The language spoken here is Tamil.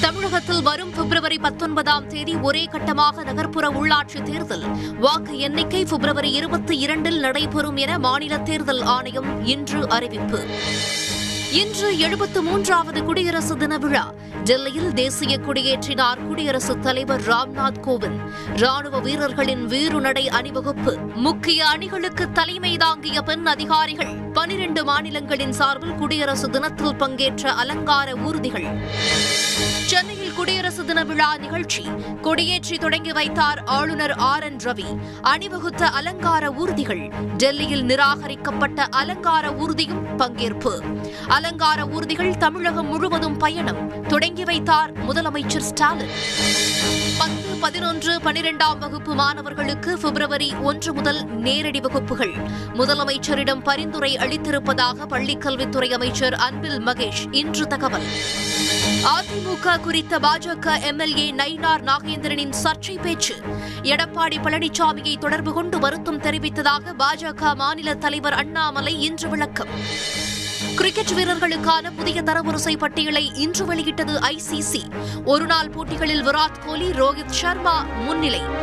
தமிழகத்தில் வரும் பிப்ரவரி பத்தொன்பதாம் தேதி ஒரே கட்டமாக நகர்ப்புற உள்ளாட்சி தேர்தல். வாக்கு எண்ணிக்கை பிப்ரவரி இருபத்தி இரண்டில் நடைபெறும் என மாநில தேர்தல் ஆணையம் இன்று அறிவிப்பு. இன்று எழுபத்து மூன்றாவது குடியரசு தின விழா. டெல்லியில் தேசிய கொடியேற்றினார் குடியரசுத் தலைவர் ராம்நாத் கோவிந்த். ராணுவ வீரர்களின் வீருநடை அணிவகுப்பு. முக்கிய அணிகளுக்கு தலைமை தாங்கிய பெண் அதிகாரிகள். பனிரண்டு மாநிலங்களின் சார்பில் குடியரசு தினத்தில் பங்கேற்ற அலங்கார ஊர்திகள். சென்னையில் குடியரசு தின விழா நிகழ்ச்சி. கொடியேற்றி தொடங்கி வைத்தார் ஆளுநர் ஆர் என் ரவி. அணிவகுத்த அலங்கார ஊர்திகள். டெல்லியில் நிராகரிக்கப்பட்ட அலங்கார ஊர்தியும் பங்கேற்பு. அலங்கார ஊர்திகள் தமிழகம் முழுவதும் பயணம். தொடங்கி வைத்தார் முதலமைச்சர் ஸ்டாலின். பத்து பதினொன்று பனிரெண்டாம் வகுப்பு மாணவர்களுக்கு பிப்ரவரி ஒன்று முதல் நேரடி வகுப்புகள். முதலமைச்சரிடம் பரிந்துரை அளித்திருப்பதாக பள்ளிக்கல்வித்துறை அமைச்சர் அன்பில் மகேஷ் இன்று தகவல். அதிமுக குறித்த பாஜக எம்எல்ஏ நயினார் நாகேந்திரனின் சர்ச்சை பேச்சு. எடப்பாடி பழனிசாமியை தொடர்பு கொண்டு வருத்தம் தெரிவித்ததாக பாஜக மாநில தலைவர் அண்ணாமலை இன்று விளக்கம். கிரிக்கெட் வீரர்களுக்கான புதிய தரவரிசை பட்டியலை இன்று வெளியிட்டது ஐசிசி ஒருநாள் போட்டிகளில் விராட் கோலி ரோஹித் சர்மா முன்னிலை.